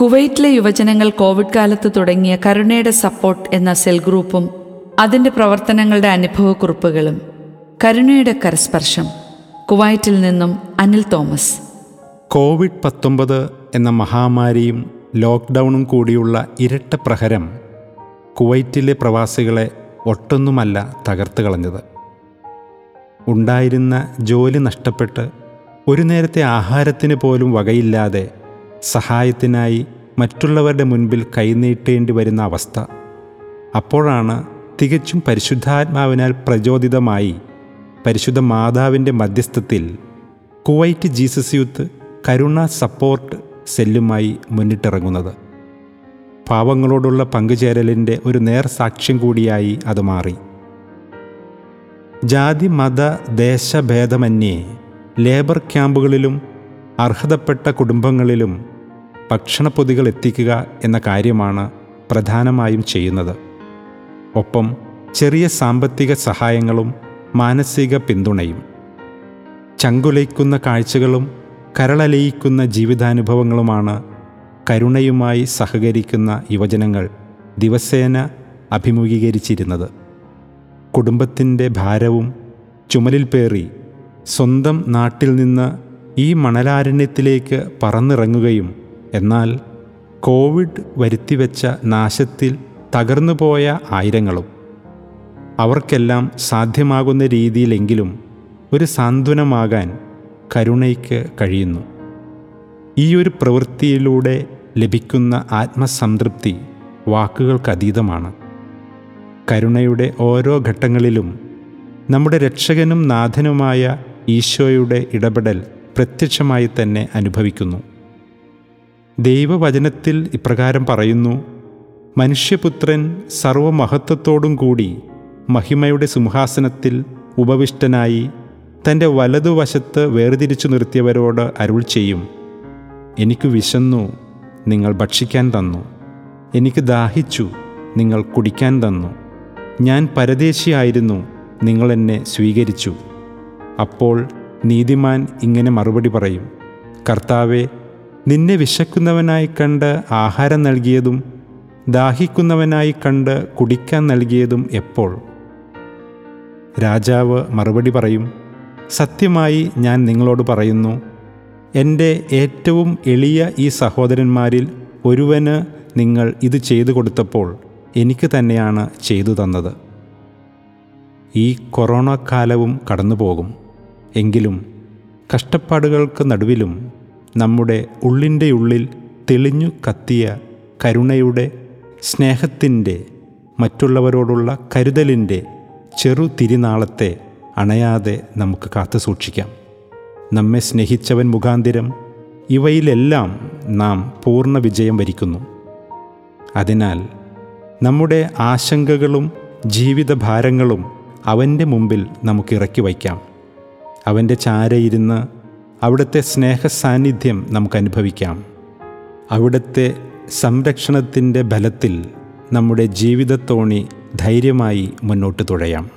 കുവൈറ്റിലെ യുവജനങ്ങൾ കോവിഡ് കാലത്ത് തുടങ്ങിയ കരുണയുടെ സപ്പോർട്ട് എന്ന സെൽ ഗ്രൂപ്പും അതിന്റെ പ്രവർത്തനങ്ങളുടെ അനുഭവക്കുറിപ്പുകളും. കരുണയുടെ കരസ്പർശം. കുവൈറ്റിൽ നിന്നും അനിൽ തോമസ്. കോവിഡ് പത്തൊമ്പത് എന്ന മഹാമാരിയും ലോക്ക്ഡൗണും കൂടിയുള്ള ഇരട്ട പ്രഹരം കുവൈറ്റിലെ പ്രവാസികളെ ഒട്ടൊന്നുമല്ല തകർത്ത് കളഞ്ഞത്. ഉണ്ടായിരുന്ന ജോലി നഷ്ടപ്പെട്ട് ഒരു നേരത്തെ ആഹാരത്തിന് പോലും വകയില്ലാതെ സഹായത്തിനായി മറ്റുള്ളവരുടെ മുൻപിൽ കൈനീട്ടേണ്ടി വരുന്ന അവസ്ഥ. അപ്പോഴാണ് തികച്ചും പരിശുദ്ധാത്മാവിനാൽ പ്രചോദിതമായി പരിശുദ്ധ മാതാവിന്റെ മധ്യസ്ഥത്തിൽ Kuwait Jesus youth Karuna support സെല്ലുമായി മുന്നിട്ടിറങ്ങുന്നത്. പാവങ്ങളോടുള്ള പങ്കുചേരലിന്റെ ഒരു നേർ സാക്ഷ്യം കൂടിയായി അത് മാറി. ജാതി മത ദേശഭേദമന്യേ ലേബർ ക്യാമ്പുകളിലും അർഹതപ്പെട്ട കുടുംബങ്ങളിലും ഭക്ഷണപ്പൊതികൾ എത്തിക്കുക എന്ന കാര്യമാണ് പ്രധാനമായും ചെയ്യുന്നത്. ഒപ്പം ചെറിയ സാമ്പത്തിക സഹായങ്ങളും മാനസിക പിന്തുണയും. ചങ്കുലയ്ക്കുന്ന കാഴ്ചകളും കരളലയിക്കുന്ന ജീവിതാനുഭവങ്ങളുമാണ് കരുണയുമായി സഹകരിക്കുന്ന യുവജനങ്ങൾ ദിവസേന അഭിമുഖീകരിച്ചിരുന്നത്. കുടുംബത്തിന്റെ ഭാരവും ചുമലിൽ പേറി സ്വന്തം നാട്ടിൽ നിന്ന് ഈ മണലാരണ്യത്തിലേക്ക് പറന്നിറങ്ങുകയും എന്നാൽ കോവിഡ് വരുത്തിവെച്ച നാശത്തിൽ തകർന്നുപോയ ആയിരങ്ങളും അവർക്കെല്ലാം സാധ്യമാകുന്ന രീതിയിലെങ്കിലും ഒരു സാന്ത്വനമാകാൻ കരുണയ്ക്ക് കഴിയുന്നു. ഈ ഒരു പ്രവൃത്തിയിലൂടെ ലഭിക്കുന്ന ആത്മസംതൃപ്തി വാക്കുകൾക്കതീതമാണ്. കരുണയുടെ ഓരോ ഘട്ടങ്ങളിലും നമ്മുടെ രക്ഷകനും നാഥനുമായ ഈശോയുടെ ഇടപെടൽ പ്രത്യക്ഷമായി തന്നെ അനുഭവിക്കുന്നു. ദൈവവചനത്തിൽ ഇപ്രകാരം പറയുന്നു മനുഷ്യപുത്രൻ സർവമഹത്വത്തോടും കൂടി മഹിമയുടെ സിംഹാസനത്തിൽ ഉപവിഷ്ടനായി തന്റെ വലതുവശത്ത് വേർതിരിച്ചു നിർത്തിയവരോട് അരുൾ ചെയ്യും. എനിക്ക് വിശന്നു നിങ്ങൾ ഭക്ഷിക്കാൻ തന്നു. എനിക്ക് ദാഹിച്ചു നിങ്ങൾ കുടിക്കാൻ തന്നു. ഞാൻ പരദേശിയായിരുന്നു നിങ്ങൾ എന്നെ സ്വീകരിച്ചു. അപ്പോൾ നീതിമാൻ ഇങ്ങനെ മറുപടി പറയും കർത്താവെ നിന്നെ വിശക്കുന്നവനായി കണ്ട് ആഹാരം നൽകിയതും ദാഹിക്കുന്നവനായി കണ്ട് കുടിക്കാൻ നൽകിയതും എപ്പോൾ? രാജാവ് മറുപടി പറയും സത്യമായി ഞാൻ നിങ്ങളോട് പറയുന്നു എന്റെ ഏറ്റവും എളിയ ഈ സഹോദരന്മാരിൽ ഒരുവന് നിങ്ങൾ ഇത് ചെയ്തു കൊടുത്തപ്പോൾ എനിക്ക് തന്നെയാണ് ചെയ്തു തന്നത്. ഈ കൊറോണ കാലവും കടന്നു പോകും എങ്കിലും കഷ്ടപ്പാടുകൾക്ക് നടുവിലും നമ്മുടെ ഉള്ളിന്റെ ഉള്ളിൽ തെളിഞ്ഞു കത്തിയ കരുണയുടെ സ്നേഹത്തിന്റെ മറ്റുള്ളവരോടുള്ള കരുതലിന്റെ ചെറു തിരിനാളത്തെ അണയാതെ നമുക്ക് കാത്തു സൂക്ഷിക്കാം. നമ്മെ സ്നേഹിച്ചവൻ മുഖാന്തിരം ഇവയിലെല്ലാം നാം പൂർണ വിജയം വരിക്കുന്നു. അതിനാൽ നമ്മുടെ ആശങ്കകളും ജീവിതഭാരങ്ങളും അവന്റെ മുമ്പിൽ നമുക്ക് ഇറക്കി വയ്ക്കാം. അവന്റെ ചാരയിരുന്ന് അവിടുത്തെ സ്നേഹ സാന്നിധ്യം നമുക്ക് അനുഭവിക്കാം അവിടുത്തെ സംരക്ഷണത്തിന്റെ ബലത്തിൽ നമ്മുടെ ജീവിതത്തോണി ധൈര്യമായി മുന്നോട്ട് തുഴയാം.